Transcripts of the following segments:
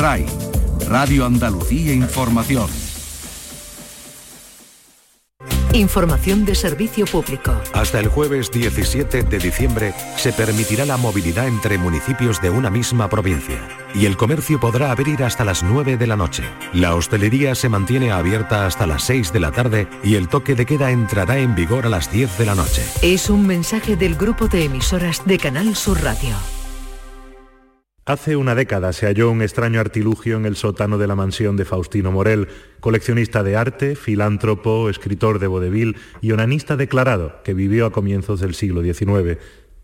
RAI, Radio Andalucía Información. Información de servicio público. Hasta el jueves 17 de diciembre se permitirá la movilidad entre municipios de una misma provincia y el comercio podrá abrir hasta las 9 de la noche. La hostelería se mantiene abierta hasta las 6 de la tarde y el toque de queda entrará en vigor a las 10 de la noche. Es un mensaje del grupo de emisoras de Canal Sur Radio. Hace una década se halló un extraño artilugio en el sótano de la mansión de Faustino Morel, coleccionista de arte, filántropo, escritor de vodevil y onanista declarado que vivió a comienzos del siglo XIX.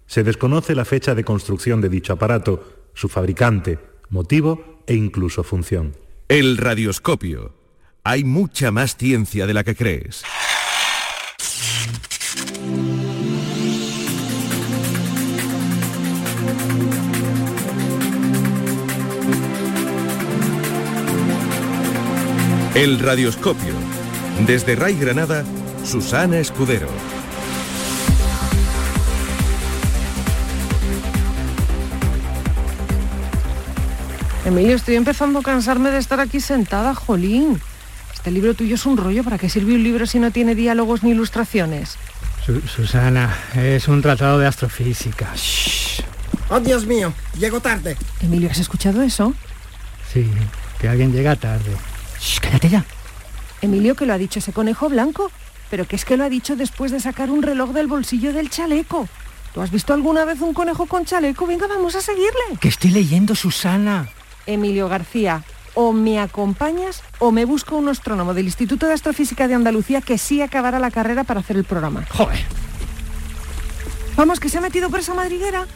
Se desconoce la fecha de construcción de dicho aparato, su fabricante, motivo e incluso función. El radioscopio. Hay mucha más ciencia de la que crees. El Radioscopio. Desde Ray Granada, Susana Escudero. Emilio, estoy empezando a cansarme de estar aquí sentada, jolín. Este libro tuyo es un rollo. ¿Para qué sirve un libro si no tiene diálogos ni ilustraciones? Susana, es un tratado de astrofísica. Oh, Dios mío, llego tarde. Emilio, ¿has escuchado eso? Sí, que alguien llega tarde. Shh, cállate ya. Emilio, que lo ha dicho ese conejo blanco. Pero que es que lo ha dicho después de sacar un reloj del bolsillo del chaleco. ¿Tú has visto alguna vez un conejo con chaleco? Venga, vamos a seguirle. Que estoy leyendo, Susana. Emilio García, o me acompañas o me busco un astrónomo del Instituto de Astrofísica de Andalucía que sí acabará la carrera para hacer el programa. Joder. Vamos, que se ha metido por esa madriguera.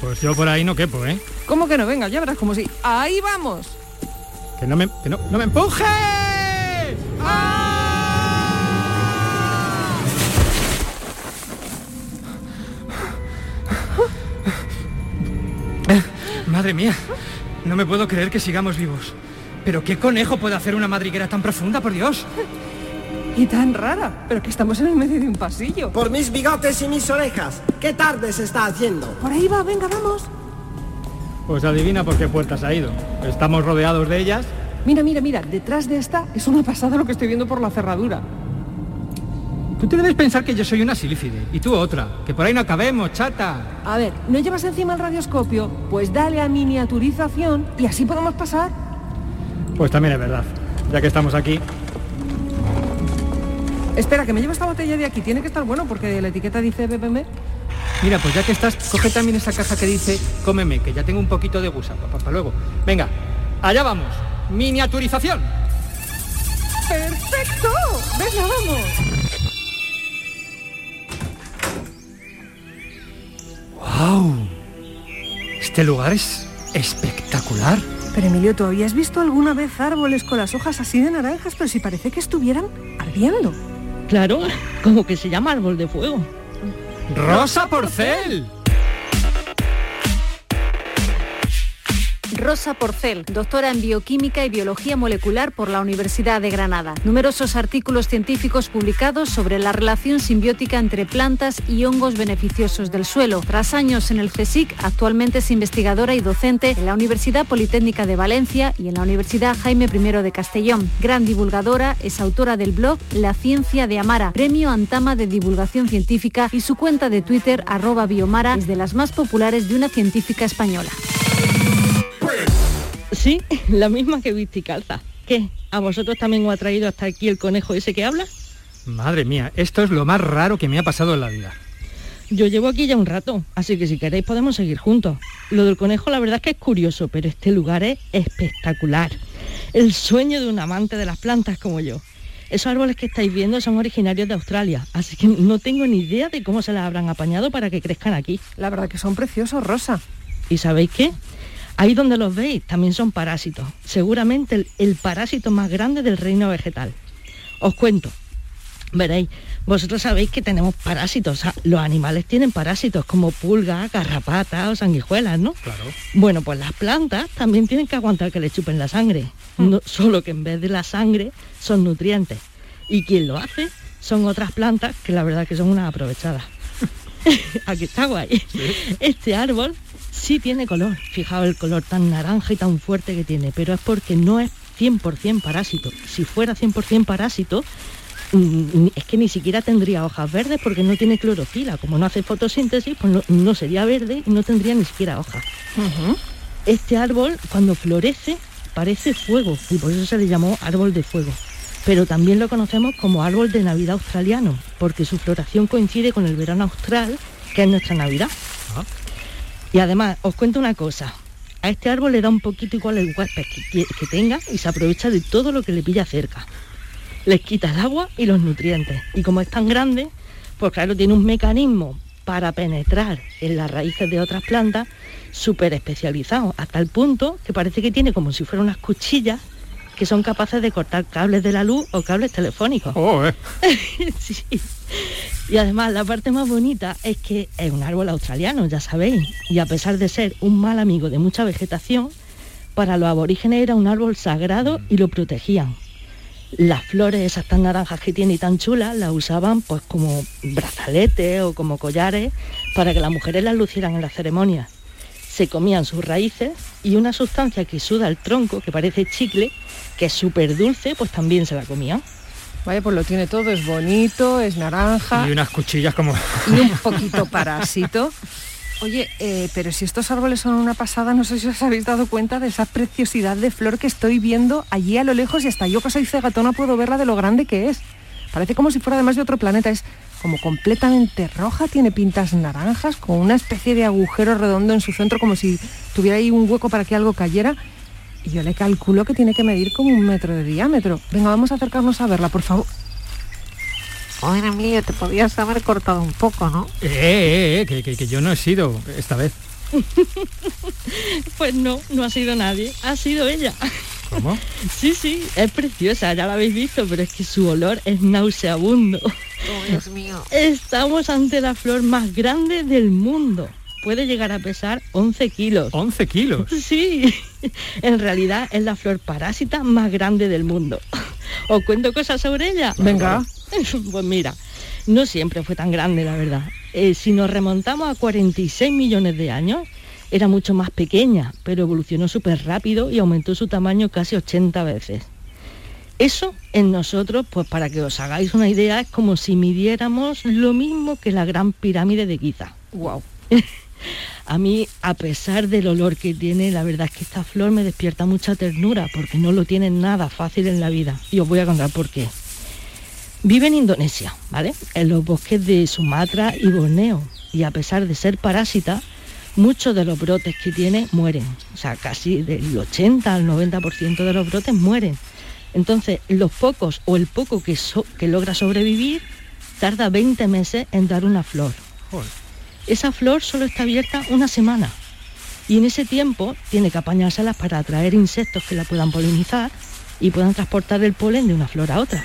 Pues yo por ahí no quepo, ¿eh? ¿Cómo que no? Venga, ya verás como si... ¡Ahí vamos! Que no me, que no, no me empuje. Madre mía, no me puedo creer que sigamos vivos. Pero ¿qué conejo puede hacer una madriguera tan profunda, por Dios? Y tan rara, pero que estamos en el medio de un pasillo. Por mis bigotes y mis orejas. ¿Qué tarde se está haciendo? Por ahí va, venga, vamos. Pues adivina por qué puertas ha ido. Estamos rodeados de ellas. Mira, mira, mira, detrás de esta es una pasada lo que estoy viendo por la cerradura. Tú te debes pensar que yo soy una silífide y tú otra, que por ahí no acabemos, chata. A ver, ¿no llevas encima el radioscopio? Pues dale a miniaturización y así podemos pasar. Pues también es verdad. Ya que estamos aquí, Espera, que me llevo esta botella de aquí. Tiene que estar bueno porque la etiqueta dice bébeme. Mira, pues ya que estás, coge también esa caja que dice cómeme, que ya tengo un poquito de gusa, para luego. Venga, allá vamos. Miniaturización. ¡Perfecto! Venga, vamos. ¡Wow! Este lugar es espectacular. Pero Emilio, ¿tú habías visto alguna vez árboles con las hojas así de naranjas, pero si parece que estuvieran ardiendo? Claro, como que se llama árbol de fuego. ¡Rosa Porcel! Rosa Porcel, doctora en bioquímica y biología molecular por la Universidad de Granada. Numerosos artículos científicos publicados sobre la relación simbiótica entre plantas y hongos beneficiosos del suelo. Tras años en el CSIC, actualmente es investigadora y docente en la Universidad Politécnica de Valencia y en la Universidad Jaime I de Castellón. Gran divulgadora, es autora del blog La Ciencia de Amara, premio Antama de Divulgación Científica y su cuenta de Twitter arroba biomara es de las más populares de una científica española. Sí, la misma que viste y calza. ¿Qué? ¿A vosotros también os ha traído hasta aquí el conejo ese que habla? Madre mía, esto es lo más raro que me ha pasado en la vida. Yo llevo aquí ya un rato, así que si queréis podemos seguir juntos. Lo del conejo la verdad es que es curioso, pero este lugar es espectacular. El sueño de un amante de las plantas como yo. Esos árboles que estáis viendo son originarios de Australia, así que no tengo ni idea de cómo se las habrán apañado para que crezcan aquí. La verdad que son preciosos, Rosa. ¿Y sabéis qué? Ahí donde los veis también son parásitos, seguramente el, el parásito más grande del reino vegetal. Os cuento, veréis, vosotros sabéis que tenemos parásitos, o sea, los animales tienen parásitos como pulgas, garrapatas o sanguijuelas, ¿no? Claro. Bueno, pues las plantas también tienen que aguantar que le chupen la sangre, no, solo que en vez de la sangre son nutrientes. Y quien lo hace son otras plantas que la verdad que son unas aprovechadas. Aquí está guay. Este árbol Sí tiene color, fijaos el color tan naranja y tan fuerte que tiene, pero es porque no es 100% parásito. Si fuera 100% parásito, mm, es que ni siquiera tendría hojas verdes porque no tiene clorofila. Como no hace fotosíntesis, pues no, sería verde y no tendría ni siquiera hojas. Este árbol, cuando florece, parece fuego y por eso se le llamó árbol de fuego. Pero también lo conocemos como árbol de Navidad australiano, porque su floración coincide con el verano austral, que es nuestra Navidad. Y además, os cuento una cosa, a este árbol le da un poquito igual el huésped que, que tenga y se aprovecha de todo lo que le pilla cerca. Les quita el agua y los nutrientes. Y como es tan grande, pues claro, tiene un mecanismo para penetrar en las raíces de otras plantas súper especializado, hasta el punto que parece que tiene como si fueran unas cuchillas que son capaces de cortar cables de la luz o cables telefónicos. Oh, eh. sí. Y además la parte más bonita es que es un árbol australiano, ya sabéis, y a pesar de ser un mal amigo de mucha vegetación, para los aborígenes era un árbol sagrado y lo protegían. Las flores, esas tan naranjas que tiene y tan chulas, las usaban pues como brazaletes o como collares para que las mujeres las lucieran en las ceremonias. Se comían sus raíces y una sustancia que suda el tronco, que parece chicle, que es súper dulce, pues también se la comían. Vaya, pues lo tiene todo, es bonito, es naranja. Y unas cuchillas como... Y un poquito parásito. Oye, eh, pero si estos árboles son una pasada, no sé si os habéis dado cuenta de esa preciosidad de flor que estoy viendo allí a lo lejos y hasta yo que soy cegatona puedo verla de lo grande que es. Parece como si fuera además de otro planeta, es como completamente roja, tiene pintas naranjas, con una especie de agujero redondo en su centro, como si tuviera ahí un hueco para que algo cayera. Y yo le calculo que tiene que medir como un metro de diámetro. Venga, vamos a acercarnos a verla, por favor. Oye, Emilio, te podías haber cortado un poco, ¿no? Eh, eh, eh que, que, yo no he sido esta vez. pues no, no ha sido nadie, ha sido ella. ¿Cómo? Sí, sí, es preciosa, ya la habéis visto, pero es que su olor es nauseabundo. Oh, Dios mío. Estamos ante la flor más grande del mundo puede llegar a pesar 11 kilos. ¿11 kilos? Sí, en realidad es la flor parásita más grande del mundo. ¿Os cuento cosas sobre ella? Venga. Pues mira, no siempre fue tan grande, la verdad. Eh, si nos remontamos a 46 millones de años, era mucho más pequeña, pero evolucionó súper rápido y aumentó su tamaño casi 80 veces. Eso en nosotros, pues para que os hagáis una idea, es como si midiéramos lo mismo que la gran pirámide de Giza. Wow. A mí, a pesar del olor que tiene, la verdad es que esta flor me despierta mucha ternura porque no lo tiene nada fácil en la vida. Y os voy a contar por qué. Vive en Indonesia, ¿vale? En los bosques de Sumatra y Borneo. Y a pesar de ser parásita, muchos de los brotes que tiene mueren. O sea, casi del 80 al 90% de los brotes mueren. Entonces, los pocos o el poco que, que logra sobrevivir tarda 20 meses en dar una flor esa flor solo está abierta una semana y en ese tiempo tiene que apañárselas para atraer insectos que la puedan polinizar y puedan transportar el polen de una flor a otra.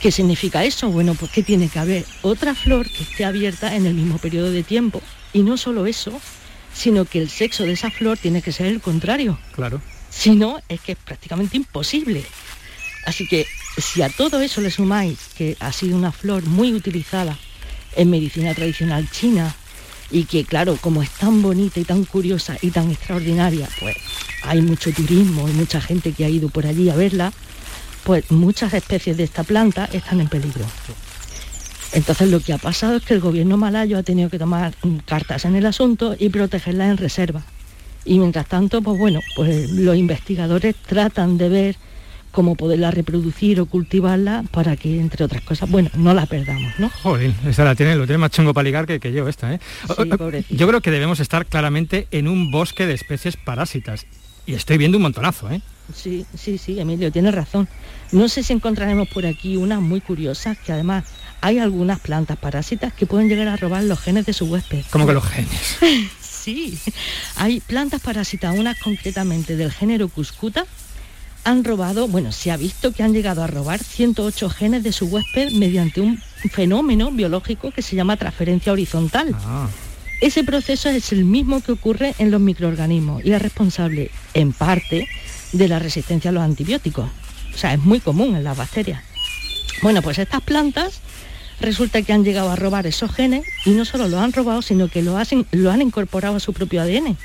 ¿Qué significa eso? Bueno, pues que tiene que haber otra flor que esté abierta en el mismo periodo de tiempo. Y no solo eso, sino que el sexo de esa flor tiene que ser el contrario. Claro. Si no, es que es prácticamente imposible. Así que si a todo eso le sumáis que ha sido una flor muy utilizada en medicina tradicional china y que claro, como es tan bonita y tan curiosa y tan extraordinaria, pues hay mucho turismo y mucha gente que ha ido por allí a verla, pues muchas especies de esta planta están en peligro. Entonces lo que ha pasado es que el gobierno malayo ha tenido que tomar cartas en el asunto y protegerla en reserva. Y mientras tanto, pues bueno, pues los investigadores tratan de ver cómo poderla reproducir o cultivarla para que, entre otras cosas, bueno, no la perdamos, ¿no? Joder, esta la tiene, lo tiene más chungo para ligar que, que yo esta, ¿eh? yo creo que debemos estar claramente en un bosque de especies parásitas. Y estoy viendo un montonazo, ¿eh? Sí, sí, sí, Emilio, tienes razón. No sé si encontraremos por aquí unas muy curiosas, que además hay algunas plantas parásitas que pueden llegar a robar los genes de su huésped. ¿Cómo que los genes? sí, hay plantas parásitas, unas concretamente del género Cuscuta, han robado, bueno, se ha visto que han llegado a robar 108 genes de su huésped mediante un fenómeno biológico que se llama transferencia horizontal. Ah. Ese proceso es el mismo que ocurre en los microorganismos y es responsable, en parte, de la resistencia a los antibióticos. O sea, es muy común en las bacterias. Bueno, pues estas plantas Resulta que han llegado a robar esos genes y no solo lo han robado, sino que lo, hacen, lo han incorporado a su propio ADN.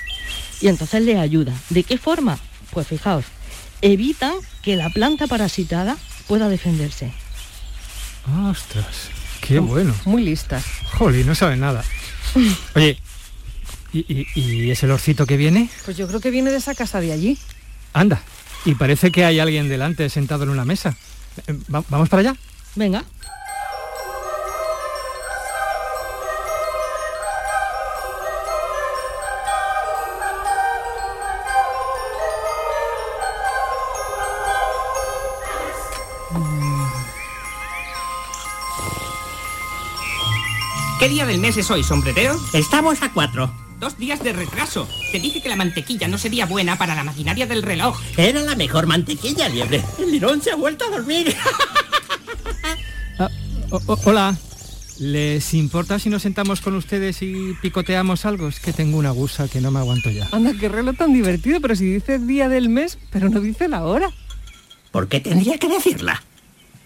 Y entonces les ayuda. ¿De qué forma? Pues fijaos, evitan que la planta parasitada pueda defenderse. Ostras, qué bueno. Muy listas. Jolly, no saben nada. Oye, ¿y, y, y ese olorcito que viene? Pues yo creo que viene de esa casa de allí. Anda, y parece que hay alguien delante sentado en una mesa. Eh, va- ¿Vamos para allá? Venga. ¿Qué día del mes es hoy, sombrerero? Estamos a cuatro. Dos días de retraso. Te dije que la mantequilla no sería buena para la maquinaria del reloj. Era la mejor mantequilla, liebre. El lirón se ha vuelto a dormir. Ah, o- o- hola. ¿Les importa si nos sentamos con ustedes y picoteamos algo? Es que tengo una gusa que no me aguanto ya. Anda, qué reloj tan divertido, pero si dice día del mes, pero no dice la hora. ¿Por qué tendría que decirla?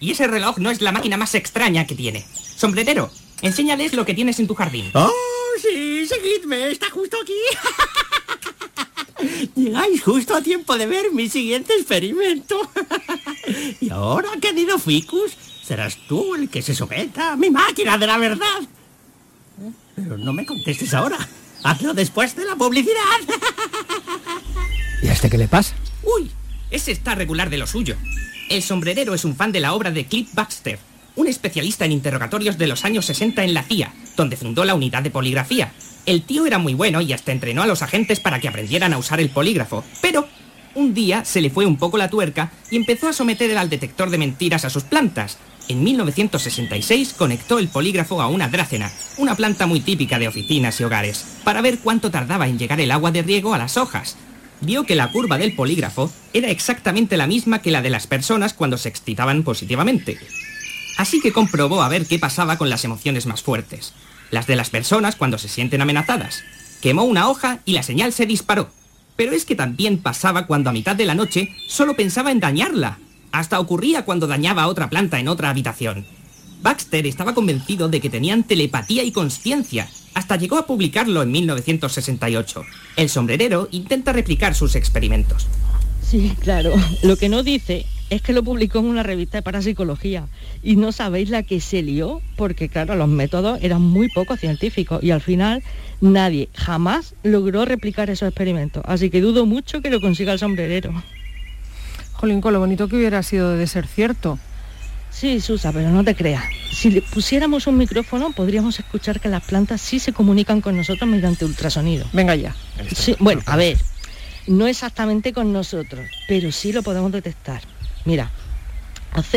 Y ese reloj no es la máquina más extraña que tiene. Sombrerero, enséñales lo que tienes en tu jardín. ¡Oh, sí! Seguidme, está justo aquí. Llegáis justo a tiempo de ver mi siguiente experimento. y ahora, querido Ficus, serás tú el que se someta a mi máquina de la verdad. Pero no me contestes ahora. Hazlo después de la publicidad. ¿Y a este qué le pasa? Uy, ese está regular de lo suyo. El sombrerero es un fan de la obra de Cliff Baxter, un especialista en interrogatorios de los años 60 en la CIA, donde fundó la unidad de poligrafía. El tío era muy bueno y hasta entrenó a los agentes para que aprendieran a usar el polígrafo, pero un día se le fue un poco la tuerca y empezó a someter al detector de mentiras a sus plantas. En 1966 conectó el polígrafo a una drácena, una planta muy típica de oficinas y hogares, para ver cuánto tardaba en llegar el agua de riego a las hojas. Vio que la curva del polígrafo era exactamente la misma que la de las personas cuando se excitaban positivamente. Así que comprobó a ver qué pasaba con las emociones más fuertes, las de las personas cuando se sienten amenazadas. Quemó una hoja y la señal se disparó. Pero es que también pasaba cuando a mitad de la noche solo pensaba en dañarla. Hasta ocurría cuando dañaba a otra planta en otra habitación. Baxter estaba convencido de que tenían telepatía y conciencia. Hasta llegó a publicarlo en 1968. El sombrerero intenta replicar sus experimentos. Sí, claro. Lo que no dice es que lo publicó en una revista de parapsicología y no sabéis la que se lió porque claro, los métodos eran muy poco científicos y al final nadie jamás logró replicar esos experimentos. Así que dudo mucho que lo consiga el sombrerero. Jolín, con lo bonito que hubiera sido de ser cierto. Sí, Susa, pero no te creas. Si le pusiéramos un micrófono podríamos escuchar que las plantas sí se comunican con nosotros mediante ultrasonido. Venga ya. Sí, bueno, a ver, no exactamente con nosotros, pero sí lo podemos detectar. Mira,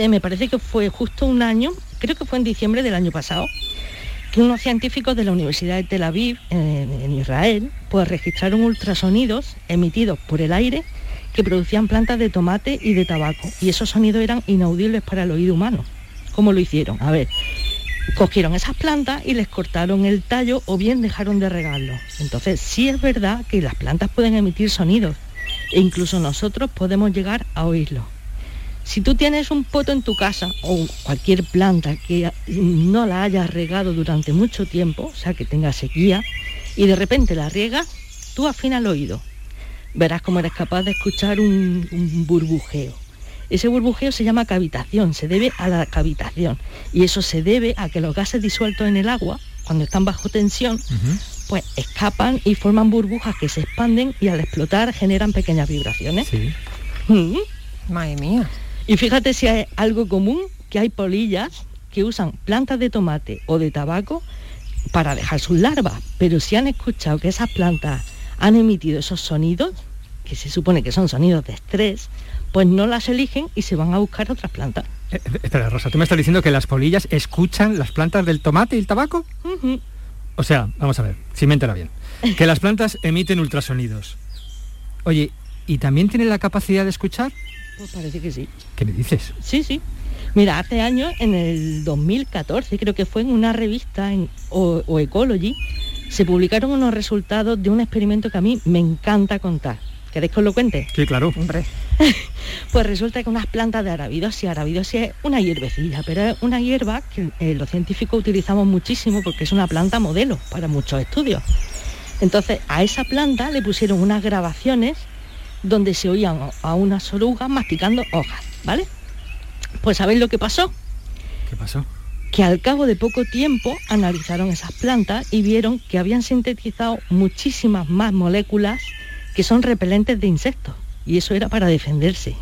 me parece que fue justo un año, creo que fue en diciembre del año pasado, que unos científicos de la Universidad de Tel Aviv, en, en Israel, pues registraron ultrasonidos emitidos por el aire que producían plantas de tomate y de tabaco. Y esos sonidos eran inaudibles para el oído humano. ¿Cómo lo hicieron? A ver, cogieron esas plantas y les cortaron el tallo o bien dejaron de regarlo. Entonces sí es verdad que las plantas pueden emitir sonidos e incluso nosotros podemos llegar a oírlos. Si tú tienes un poto en tu casa o cualquier planta que no la hayas regado durante mucho tiempo, o sea que tenga sequía, y de repente la riegas, tú afina el oído. Verás cómo eres capaz de escuchar un, un burbujeo. Ese burbujeo se llama cavitación, se debe a la cavitación. Y eso se debe a que los gases disueltos en el agua, cuando están bajo tensión, pues escapan y forman burbujas que se expanden y al explotar generan pequeñas vibraciones. Mm. Madre mía. Y fíjate si hay algo común, que hay polillas que usan plantas de tomate o de tabaco para dejar sus larvas. Pero si han escuchado que esas plantas han emitido esos sonidos, que se supone que son sonidos de estrés, pues no las eligen y se van a buscar otras plantas. Eh, eh, espera, Rosa, ¿tú me estás diciendo que las polillas escuchan las plantas del tomate y el tabaco? O sea, vamos a ver, si me entera bien. Que las plantas emiten ultrasonidos. Oye, ¿y también tienen la capacidad de escuchar? Pues parece que sí. ¿Qué me dices? Sí, sí. Mira, hace años, en el 2014, creo que fue en una revista en, o, o Ecology, se publicaron unos resultados de un experimento que a mí me encanta contar. ¿Queréis que os lo cuente? Sí, claro. Hombre. Pues resulta que unas plantas de arabidosia, arabidosia es una hierbecilla, pero es una hierba que eh, los científicos utilizamos muchísimo porque es una planta modelo para muchos estudios. Entonces a esa planta le pusieron unas grabaciones donde se oían a unas orugas masticando hojas, ¿vale? Pues ¿sabéis lo que pasó? ¿Qué pasó? Que al cabo de poco tiempo analizaron esas plantas y vieron que habían sintetizado muchísimas más moléculas que son repelentes de insectos y eso era para defenderse.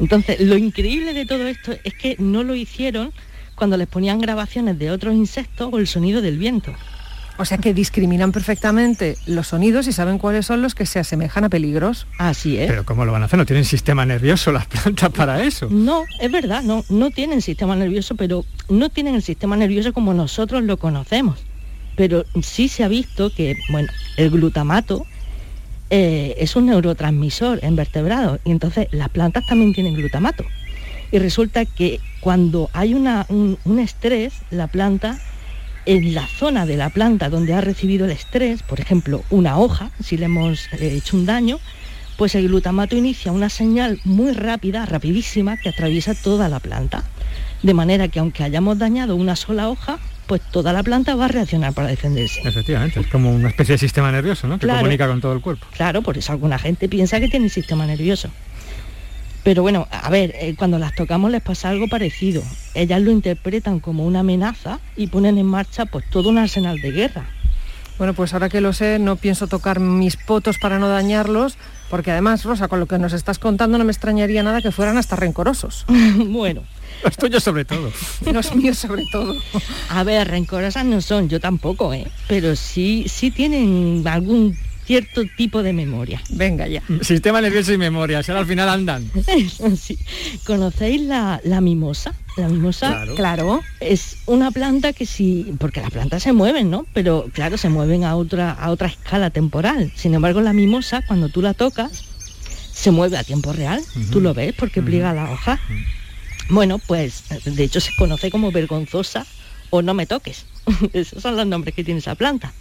Entonces, lo increíble de todo esto es que no lo hicieron cuando les ponían grabaciones de otros insectos o el sonido del viento. O sea que discriminan perfectamente los sonidos y saben cuáles son los que se asemejan a peligros. Así es. Pero ¿cómo lo van a hacer? ¿No tienen sistema nervioso las plantas para eso? No, es verdad, no, no tienen sistema nervioso, pero no tienen el sistema nervioso como nosotros lo conocemos. Pero sí se ha visto que, bueno, el glutamato eh, es un neurotransmisor en vertebrados y entonces las plantas también tienen glutamato. Y resulta que cuando hay una, un, un estrés, la planta en la zona de la planta donde ha recibido el estrés, por ejemplo, una hoja, si le hemos eh, hecho un daño, pues el glutamato inicia una señal muy rápida, rapidísima, que atraviesa toda la planta. De manera que aunque hayamos dañado una sola hoja, pues toda la planta va a reaccionar para defenderse. Efectivamente, es como una especie de sistema nervioso, ¿no? Que Claro. comunica con todo el cuerpo. Claro, por eso alguna gente piensa que tiene sistema nervioso. Pero bueno, a ver, eh, cuando las tocamos les pasa algo parecido. Ellas lo interpretan como una amenaza y ponen en marcha pues todo un arsenal de guerra. Bueno, pues ahora que lo sé, no pienso tocar mis potos para no dañarlos, porque además, Rosa, con lo que nos estás contando no me extrañaría nada que fueran hasta rencorosos. bueno. Los tuyos sobre todo. Los míos sobre todo. A ver, rencorosas no son, yo tampoco, ¿eh? Pero sí, sí tienen algún cierto tipo de memoria. Venga ya. Sistema nervioso y memoria, ahora al final andan. Sí. ¿Conocéis la, la mimosa? La mimosa, Claro. Claro. es una planta que sí, porque las plantas se mueven, ¿no? Pero claro, se mueven a otra, a otra escala temporal. Sin embargo, la mimosa, cuando tú la tocas, se mueve a tiempo real. Tú lo ves porque pliega la hoja. Bueno, pues de hecho se conoce como vergonzosa o no me toques. Esos son los nombres que tiene esa planta.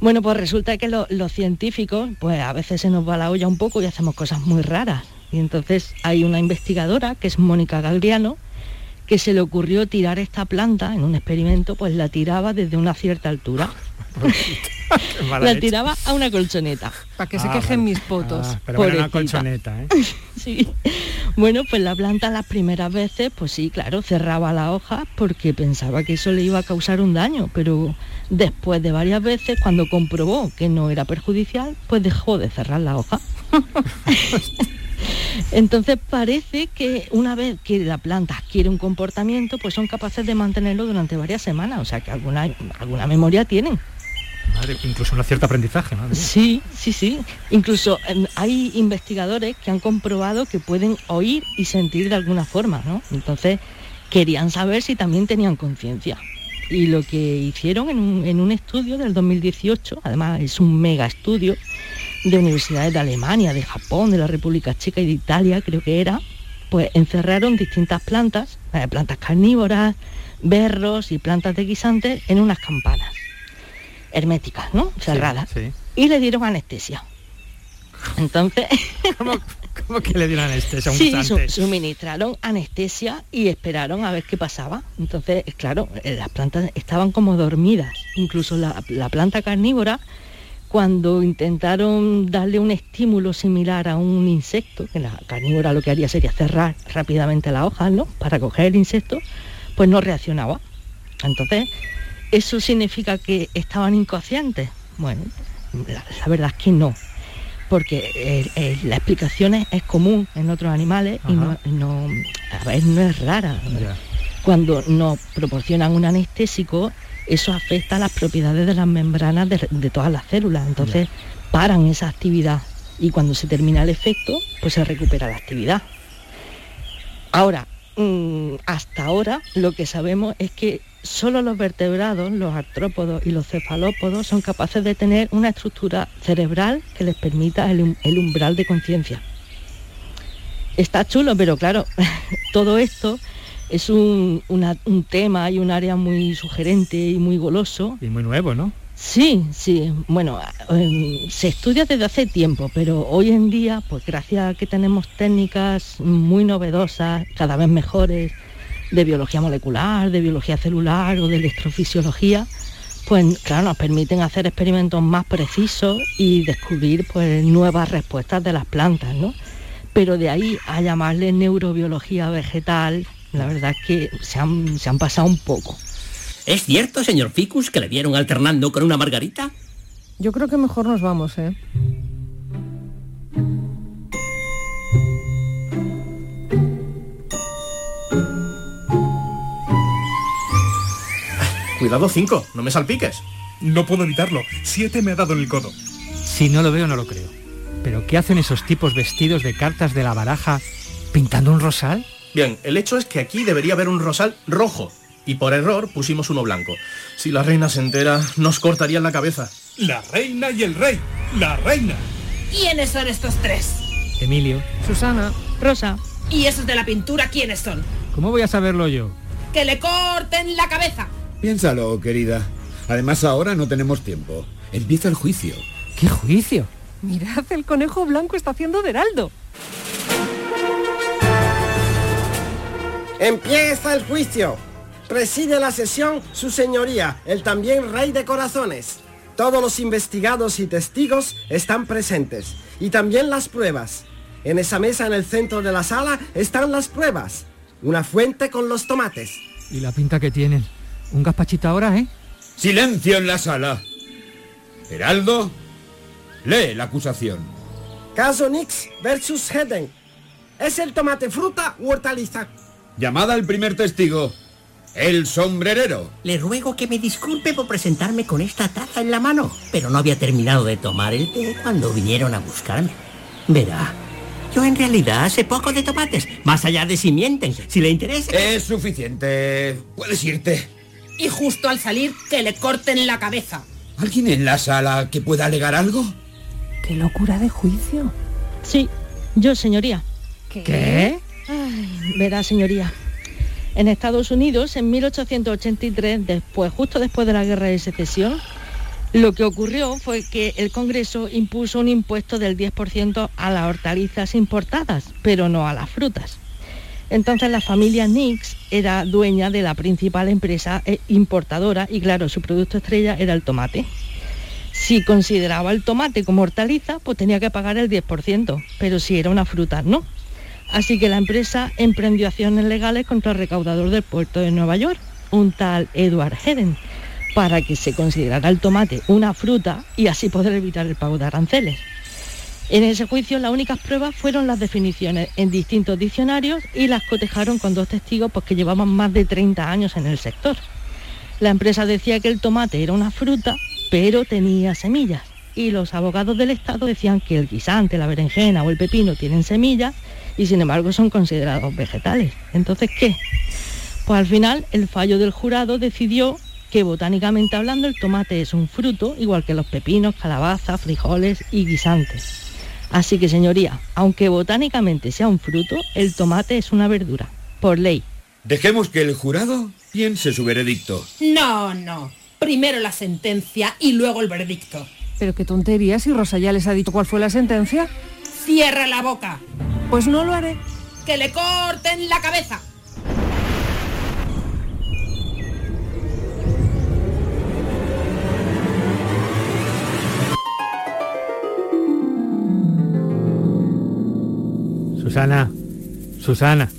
Bueno, pues resulta que lo- los científicos, pues a veces se nos va la olla un poco y hacemos cosas muy raras. Y entonces hay una investigadora, que es Mónica Galdiano, que se le ocurrió tirar esta planta en un experimento, pues la tiraba desde una cierta altura. La tiraba a una colchoneta. Para que se Ah, quejen vale. mis potos. Ah, pero bueno, una colchoneta, ¿eh? Sí. Bueno, pues la planta las primeras veces, pues sí, claro, cerraba la hoja porque pensaba que eso le iba a causar un daño, pero después de varias veces, cuando comprobó que no era perjudicial, pues dejó de cerrar la hoja. Entonces parece que una vez que la planta adquiere un comportamiento, pues son capaces de mantenerlo durante varias semanas, o sea que alguna, alguna memoria tienen. Madre, incluso un cierto aprendizaje, mía. Sí, sí, sí. Incluso em, hay investigadores que han comprobado que pueden oír y sentir de alguna forma, ¿no? Entonces querían saber si también tenían conciencia. Y lo que hicieron en un, en un estudio del 2018, además es un mega estudio de universidades de Alemania, de Japón, de la República Checa y de Italia, creo que era, pues encerraron distintas plantas, eh, plantas carnívoras, berros y plantas de guisantes en unas campanas herméticas, ¿no? Cerradas. Sí. Y le dieron anestesia. Entonces, ¿Cómo, cómo que le dieron anestesia a un sí, su- gusante? suministraron anestesia y esperaron a ver qué pasaba. Entonces, claro, eh, las plantas estaban como dormidas. Incluso la, la planta carnívora, cuando intentaron darle un estímulo similar a un insecto, que la carnívora lo que haría sería cerrar rápidamente las hojas, ¿no? Para coger el insecto, pues no reaccionaba. Entonces, ¿eso significa que estaban inconscientes? Bueno, la, la verdad es que no. Porque eh, eh, la explicación es, es común en otros animales y no, a ver, no es rara. Cuando nos proporcionan un anestésico, eso afecta las propiedades de las membranas de, de todas las células. Entonces paran esa actividad y cuando se termina el efecto, pues se recupera la actividad. Ahora, mm, hasta ahora lo que sabemos es que solo los vertebrados, los artrópodos y los cefalópodos son capaces de tener una estructura cerebral que les permita el, um- el umbral de conciencia. Está chulo, pero claro, todo esto es un, una- un tema y un área muy sugerente y muy goloso. Y muy nuevo, ¿no? Sí, sí. Bueno, em, se estudia desde hace tiempo, pero hoy en día, pues gracias a que tenemos técnicas muy novedosas, cada vez mejores, de biología molecular, de biología celular o de electrofisiología, pues claro, nos permiten hacer experimentos más precisos y descubrir pues nuevas respuestas de las plantas, ¿no? Pero de ahí a llamarle neurobiología vegetal, la verdad es que se han, se han pasado un poco. ¿Es cierto, señor Ficus, que le vieron alternando con una margarita? Yo creo que mejor nos vamos, ¿eh? Cuidado, cinco, no me salpiques. No puedo evitarlo. Siete me ha dado en el codo. Si no lo veo, no lo creo. ¿Pero qué hacen esos tipos vestidos de cartas de la baraja pintando un rosal? Bien, el hecho es que aquí debería haber un rosal rojo. Y por error pusimos uno blanco. Si la reina se entera, nos cortarían la cabeza. La reina y el rey. La reina. ¿Quiénes son estos tres? Emilio. Susana. Rosa. ¿Y esos de la pintura quiénes son? ¿Cómo voy a saberlo yo? ¡Que le corten la cabeza! Piénsalo, querida. Además ahora no tenemos tiempo. Empieza el juicio. ¿Qué juicio? Mirad, el conejo blanco está haciendo de heraldo. Empieza el juicio. Preside la sesión su señoría, el también rey de corazones. Todos los investigados y testigos están presentes. Y también las pruebas. En esa mesa en el centro de la sala están las pruebas. Una fuente con los tomates. ¿Y la pinta que tienen? Un gazpachito ahora, ¿eh? Silencio en la sala. Heraldo, lee la acusación. Caso Nix versus Hedden. ¿Es el tomate fruta u hortaliza? Llamada al primer testigo. El sombrerero. Le ruego que me disculpe por presentarme con esta taza en la mano, pero no había terminado de tomar el té cuando vinieron a buscarme. Verá, yo en realidad sé poco de tomates, más allá de si mienten. Si le interesa... Es suficiente. Puedes irte. Y justo al salir, que le corten la cabeza. ¿Alguien en la sala que pueda alegar algo? ¡Qué locura de juicio! Sí, yo, señoría. ¿Qué? Ay, verá, señoría. En Estados Unidos, en 1883, después, justo después de la Guerra de Secesión, lo que ocurrió fue que el Congreso impuso un impuesto del 10% a las hortalizas importadas, pero no a las frutas. Entonces la familia Nix era dueña de la principal empresa eh, importadora y claro, su producto estrella era el tomate. Si consideraba el tomate como hortaliza, pues tenía que pagar el 10%, pero si era una fruta, no. Así que la empresa emprendió acciones legales contra el recaudador del puerto de Nueva York, un tal Edward Hedden, para que se considerara el tomate una fruta y así poder evitar el pago de aranceles. En ese juicio las únicas pruebas fueron las definiciones en distintos diccionarios y las cotejaron con dos testigos pues, que llevaban más de 30 años en el sector. La empresa decía que el tomate era una fruta, pero tenía semillas. Y los abogados del Estado decían que el guisante, la berenjena o el pepino tienen semillas y sin embargo son considerados vegetales. Entonces, ¿qué? Pues al final el fallo del jurado decidió que botánicamente hablando el tomate es un fruto, igual que los pepinos, calabazas, frijoles y guisantes. Así que, señoría, aunque botánicamente sea un fruto, el tomate es una verdura, por ley. Dejemos que el jurado piense su veredicto. No, no. Primero la sentencia y luego el veredicto. Pero qué tontería si Rosa ya les ha dicho cuál fue la sentencia. Cierra la boca. Pues no lo haré. Que le corten la cabeza. Susana, Susana,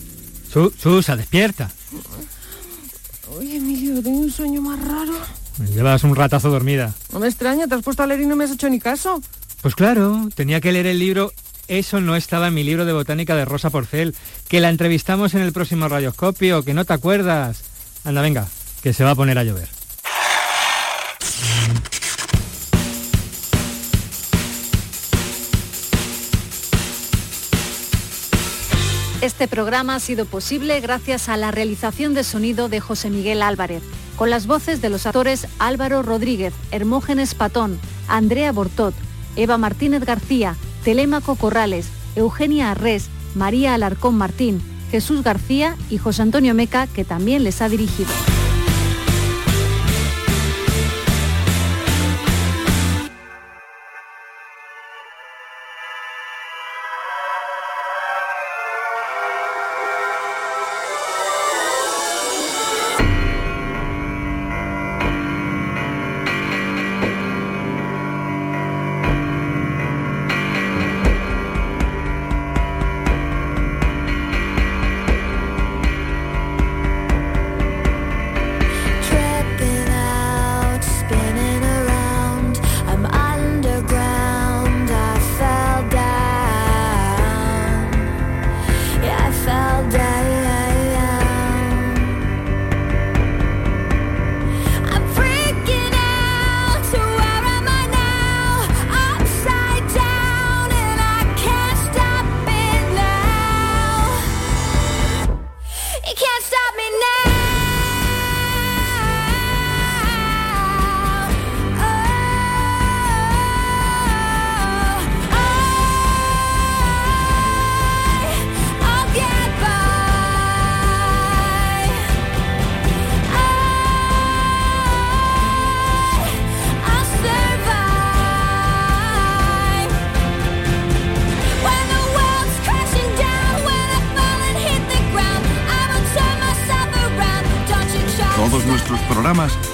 Su- Susa, despierta. Oye, Emilio, tengo un sueño más raro. Llevas un ratazo dormida. No me extraña, te has puesto a leer y no me has hecho ni caso. Pues claro, tenía que leer el libro Eso no estaba en mi libro de botánica de Rosa Porcel, que la entrevistamos en el próximo radioscopio, que no te acuerdas. Anda, venga, que se va a poner a llover. Este programa ha sido posible gracias a la realización de sonido de José Miguel Álvarez, con las voces de los actores Álvaro Rodríguez, Hermógenes Patón, Andrea Bortot, Eva Martínez García, Telémaco Corrales, Eugenia Arrés, María Alarcón Martín, Jesús García y José Antonio Meca, que también les ha dirigido.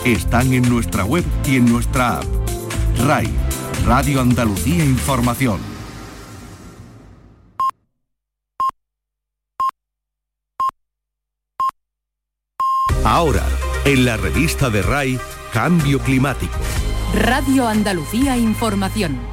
Están en nuestra web y en nuestra app. RAI, Radio Andalucía Información. Ahora, en la revista de RAI, Cambio Climático. Radio Andalucía Información.